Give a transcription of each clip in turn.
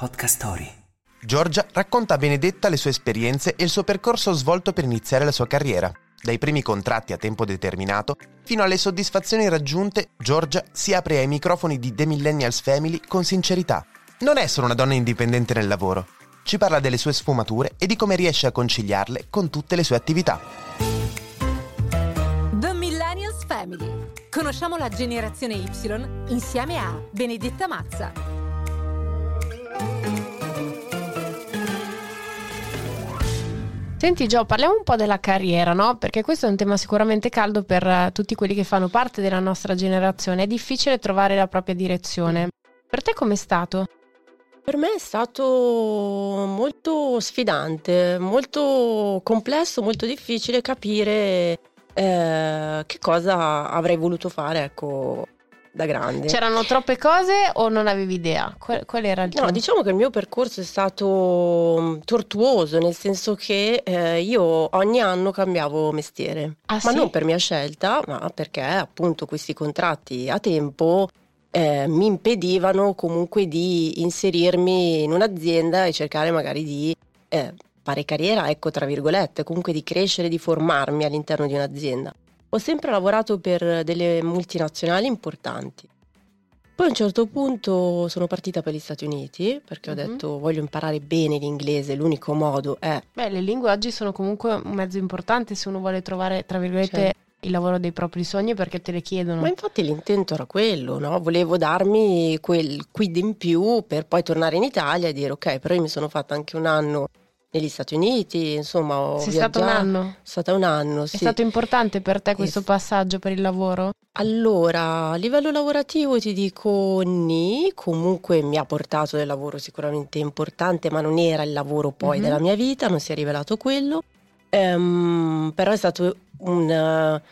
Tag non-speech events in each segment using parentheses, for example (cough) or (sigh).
Podcast Story. Giorgia racconta a Benedetta le sue esperienze e il suo percorso svolto per iniziare la sua carriera. Dai primi contratti a tempo determinato fino alle soddisfazioni raggiunte, Giorgia si apre ai microfoni di The Millennials Family con sincerità. Non è solo una donna indipendente nel lavoro. Ci parla delle sue sfumature e di come riesce a conciliarle con tutte le sue attività. The Millennials Family. Conosciamo la generazione Y insieme a Benedetta Mazza. Senti Gio, parliamo un po' della carriera, no? Perché questo è un tema sicuramente caldo per uh, tutti quelli che fanno parte della nostra generazione. È difficile trovare la propria direzione. Per te com'è stato? Per me è stato molto sfidante, molto complesso, molto difficile capire eh, che cosa avrei voluto fare, ecco, da grande. C'erano troppe cose o non avevi idea? Qual, qual era il tuo? No, diciamo che il mio percorso è stato mm, tortuoso, nel senso che eh, io ogni anno cambiavo mestiere, Ah, ma sì? non per mia scelta, ma perché appunto questi contratti a tempo eh, mi impedivano comunque di inserirmi in un'azienda e cercare magari di eh, fare carriera, ecco tra virgolette, comunque di crescere, di formarmi all'interno di un'azienda. Ho sempre lavorato per delle multinazionali importanti. Poi a un certo punto sono partita per gli Stati Uniti perché ho Mhm. detto voglio imparare bene l'inglese, l'unico modo è Beh, le lingue oggi sono comunque un mezzo importante se uno vuole trovare, tra virgolette, Certo. il lavoro dei propri sogni perché te le chiedono. Ma infatti l'intento era quello, no? Volevo darmi quel quid in più per poi tornare in Italia e dire ok, però io mi sono fatta anche un anno negli Stati Uniti, insomma ho Sei stato un viaggiato- anno? Sono stata un anno, È sì. stato importante per te questo passaggio per il lavoro? Allora, a livello lavorativo ti dico ni, comunque mi ha portato del lavoro sicuramente importante, ma non era il lavoro poi Mhm. della mia vita, non si è rivelato quello. Ehm, però è stato un, eh,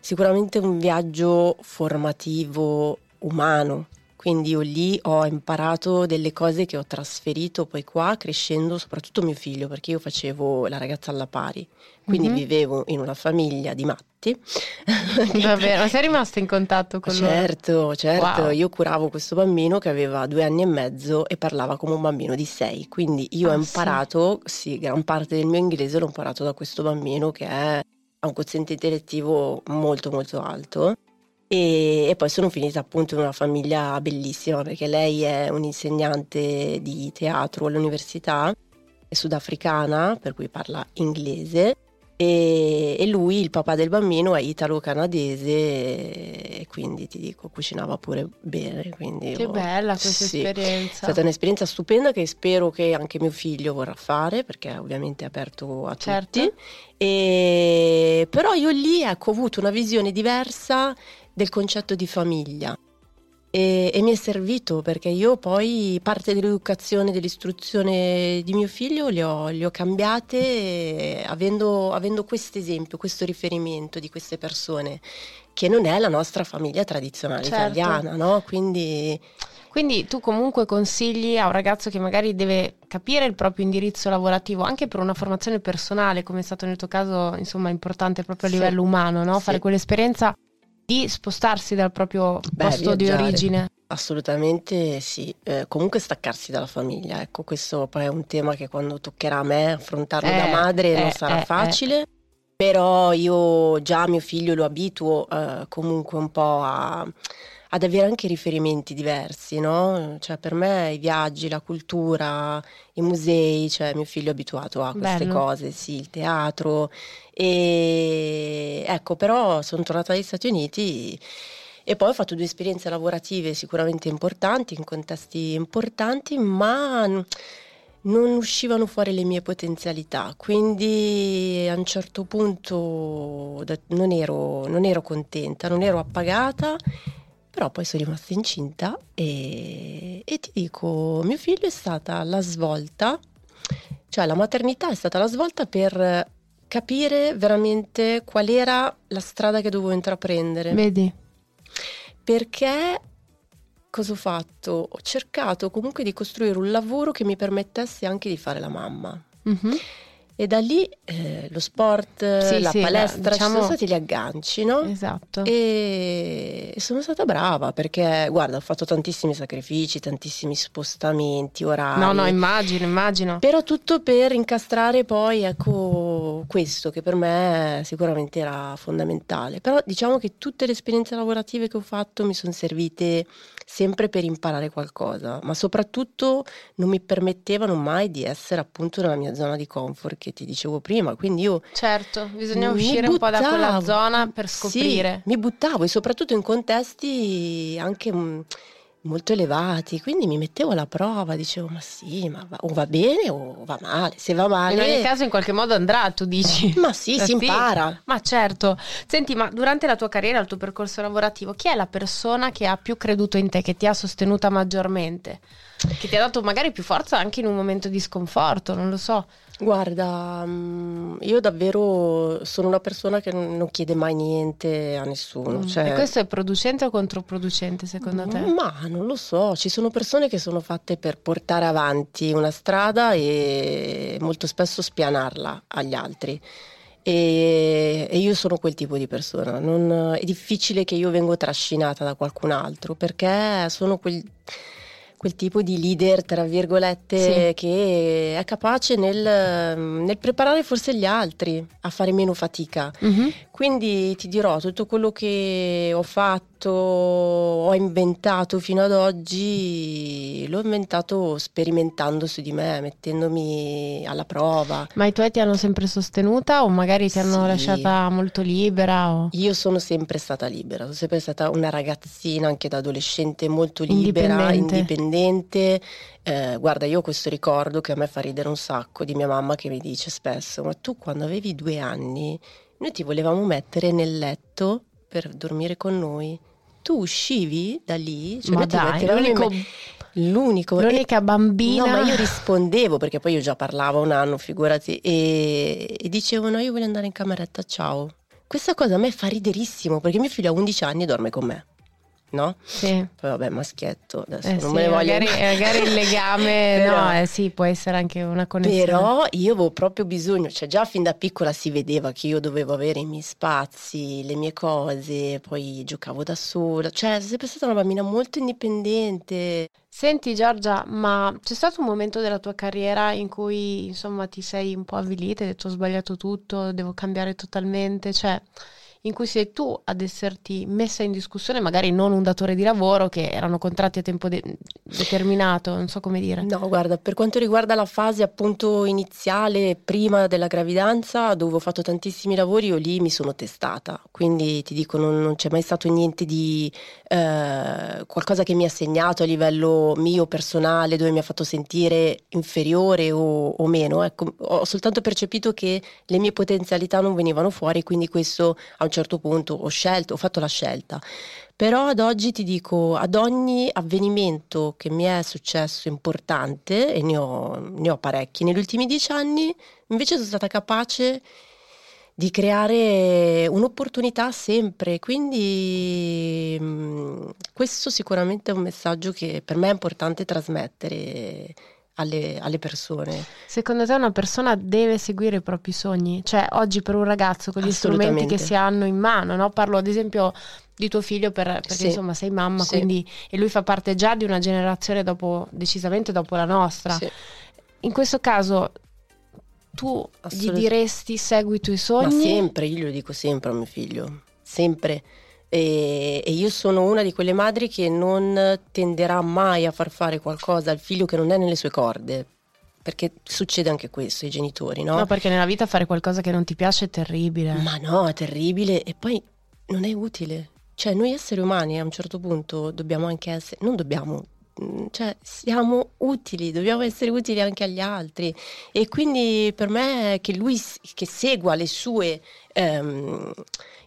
sicuramente un viaggio formativo umano, quindi io lì ho imparato delle cose che ho trasferito poi qua crescendo, soprattutto mio figlio, perché io facevo la ragazza alla pari, quindi Mhm. vivevo in una famiglia di matti. (laughs) Davvero? Ma sei rimasta in contatto con loro? Certo, certo, Wow. io curavo questo bambino che aveva due anni e mezzo e parlava come un bambino di sei, quindi io ho Ah, sì. imparato, sì, gran parte del mio inglese l'ho imparato da questo bambino che è- ha un quoziente intellettivo molto molto alto e, e poi sono finita appunto in una famiglia bellissima perché lei è un'insegnante di teatro all'università, è sudafricana, per cui parla inglese e, e lui, il papà del bambino, è italo-canadese e quindi ti dico, cucinava pure bene. Quindi Che io- bella questa sì. È esperienza. stata un'esperienza stupenda che spero che anche mio figlio vorrà fare perché ovviamente è aperto a Certo. tutti. E- Però io lì ecco, ho avuto una visione diversa del concetto di famiglia. E, e mi è servito perché io poi parte dell'educazione, dell'istruzione di mio figlio le ho, le ho cambiate avendo, avendo questo esempio, questo riferimento di queste persone che non è la nostra famiglia tradizionale Certo. italiana, no? Quindi Quindi tu comunque consigli a un ragazzo che magari deve capire il proprio indirizzo lavorativo anche per una formazione personale, come è stato nel tuo caso, insomma, importante proprio a Sì. livello umano, no? Sì. Fare quell'esperienza di spostarsi dal proprio Beh, posto di viaggiare. origine. Assolutamente sì, Eh, comunque staccarsi dalla famiglia, ecco questo poi è un tema che quando toccherà a me affrontarlo da Eh, madre eh, non sarà eh, facile, però io già mio figlio lo abituo eh, comunque un po' a- ad avere anche riferimenti diversi, no? Cioè per me i viaggi, la cultura, i musei, cioè mio figlio è abituato a queste Bello. cose, sì, il teatro e ecco però sono tornata negli Stati Uniti e poi ho fatto due esperienze lavorative sicuramente importanti, in contesti importanti, ma non uscivano fuori le mie potenzialità, quindi a un certo punto non ero, non ero contenta, non ero appagata, però poi sono rimasta incinta e, e ti dico, mio figlio è stata la svolta, cioè la maternità è stata la svolta per capire veramente qual era la strada che dovevo intraprendere Vedi? perché cosa ho fatto? Ho cercato comunque di costruire un lavoro che mi permettesse anche di fare la mamma. Mhm. E da lì eh, lo sport, Sì, la sì, palestra, ci diciamo- sono stati gli agganci, no? Esatto. E sono stata brava perché, guarda, ho fatto tantissimi sacrifici, tantissimi spostamenti, orari. No, no, immagino, immagino. Però tutto per incastrare poi, ecco, questo che per me sicuramente era fondamentale. Però diciamo che tutte le esperienze lavorative che ho fatto mi sono servite sempre per imparare qualcosa, ma soprattutto non mi permettevano mai di essere appunto nella mia zona di comfort che ti dicevo prima. Quindi io Certo, bisogna uscire un po' da quella buttavo. zona per Sì, scoprire. mi buttavo e soprattutto in contesti anche mm, molto elevati, quindi mi mettevo alla prova, dicevo ma sì, ma va, o va bene o va male, se va male... In ogni caso in qualche modo andrà, tu dici. Ma sì, Eh si impara. Ma certo. Senti, ma durante la tua carriera, il tuo percorso lavorativo, chi è la persona che ha più creduto in te, che ti ha sostenuta maggiormente? Che ti ha dato magari più forza anche in un momento di sconforto, non lo so. Guarda, mm, io davvero sono una persona che non non chiede mai niente a nessuno. Mm. cioè- E questo è producente o controproducente secondo te? Ma non lo so, ci sono persone che sono fatte per portare avanti una strada e molto spesso spianarla agli altri. E, e io sono quel tipo di persona. Non- è difficile che io vengo trascinata da qualcun altro perché sono quel, quel tipo di leader, tra virgolette, Sì. che è capace nel, nel preparare forse gli altri a fare meno fatica. Mhm. Quindi ti dirò, tutto quello che ho fatto, ho inventato fino ad oggi, l'ho inventato sperimentando su di me, mettendomi alla prova. Ma i tuoi ti hanno sempre sostenuta o magari ti hanno Sì. lasciata molto libera? O... Io sono sempre stata libera, sono sempre stata una ragazzina, anche da adolescente, molto libera, Indipendente. indipendente. Eh, guarda, io ho questo ricordo che a me fa ridere un sacco di mia mamma che mi dice spesso, ma tu quando avevi due anni, noi ti volevamo mettere nel letto per dormire con noi. Tu uscivi da lì, cioè Ma dai, l'unico- me- l'unico L'unica bambina. No, ma io rispondevo perché poi io già parlavo un anno, figurati, e, e dicevo no, io voglio andare in cameretta, ciao. Questa cosa a me fa riderissimo perché mio figlio ha 11 anni e dorme con me, no? Sì. Poi vabbè, maschietto, adesso Eh non sì, me ne voglio... magari, magari il legame, (laughs) Però- no, eh sì, può essere anche una connessione. Però io avevo proprio bisogno, cioè già fin da piccola si vedeva che io dovevo avere i miei spazi, le mie cose, poi giocavo da sola, cioè sono sempre stata una bambina molto indipendente. Senti Giorgia, ma c'è stato un momento della tua carriera in cui insomma ti sei un po' avvilita, hai detto ho sbagliato tutto, devo cambiare totalmente, cioè in cui sei tu ad esserti messa in discussione, magari non un datore di lavoro che erano contratti a tempo de- determinato, non so come dire. No, guarda, per quanto riguarda la fase appunto iniziale, prima della gravidanza, dove ho fatto tantissimi lavori, io lì mi sono testata, quindi ti dico, non, non c'è mai stato niente di eh, qualcosa che mi ha segnato a livello mio personale, dove mi ha fatto sentire inferiore o, o meno. Ecco, ho soltanto percepito che le mie potenzialità non venivano fuori, quindi questo a certo punto ho scelto, ho fatto la scelta. Però ad oggi ti dico, ad ogni avvenimento che mi è successo importante, e ne ho, ne ho parecchi negli ultimi dieci anni, invece sono stata capace di creare un'opportunità sempre. Quindi mh, questo sicuramente è un messaggio che per me è importante trasmettere alle, alle persone. Secondo te una persona deve seguire i propri sogni? Cioè oggi per un ragazzo con gli strumenti che si hanno in mano, no? Parlo ad esempio di tuo figlio per- perché Sì. insomma sei mamma, Sì. quindi e lui fa parte già di una generazione dopo, decisamente dopo la nostra. Sì. In questo caso tu gli diresti segui i tuoi sogni? Ma sempre, io glielo dico sempre a mio figlio, sempre. E, e io sono una di quelle madri che non tenderà mai a far fare qualcosa al figlio che non è nelle sue corde. Perché succede anche questo ai genitori, no? No, perché nella vita fare qualcosa che non ti piace è terribile. Ma no, è terribile e poi non è utile. Cioè, noi esseri umani a un certo punto dobbiamo anche essere, non dobbiamo, mm, cioè siamo utili, dobbiamo essere utili anche agli altri. E quindi per me che lui che segua le sue ehm,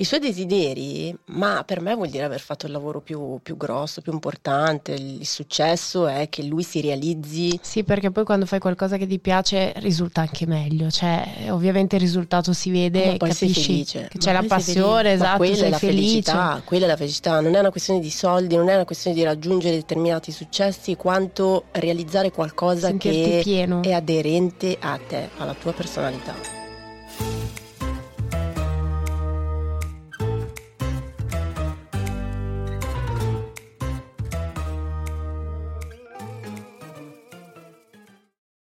i suoi desideri, ma per me vuol dire aver fatto il lavoro più, più, grosso, più importante. Il successo è che lui si realizzi. Sì, perché poi quando fai qualcosa che ti piace risulta anche meglio. Cioè, ovviamente il risultato si vede, poi capisci che c'è la passione, esatto, ma quella è la felice. felicità, quella è la felicità. Non è una questione di soldi, non è una questione di raggiungere determinati successi, quanto realizzare qualcosa Sentirti che pieno. è aderente a te, alla tua personalità.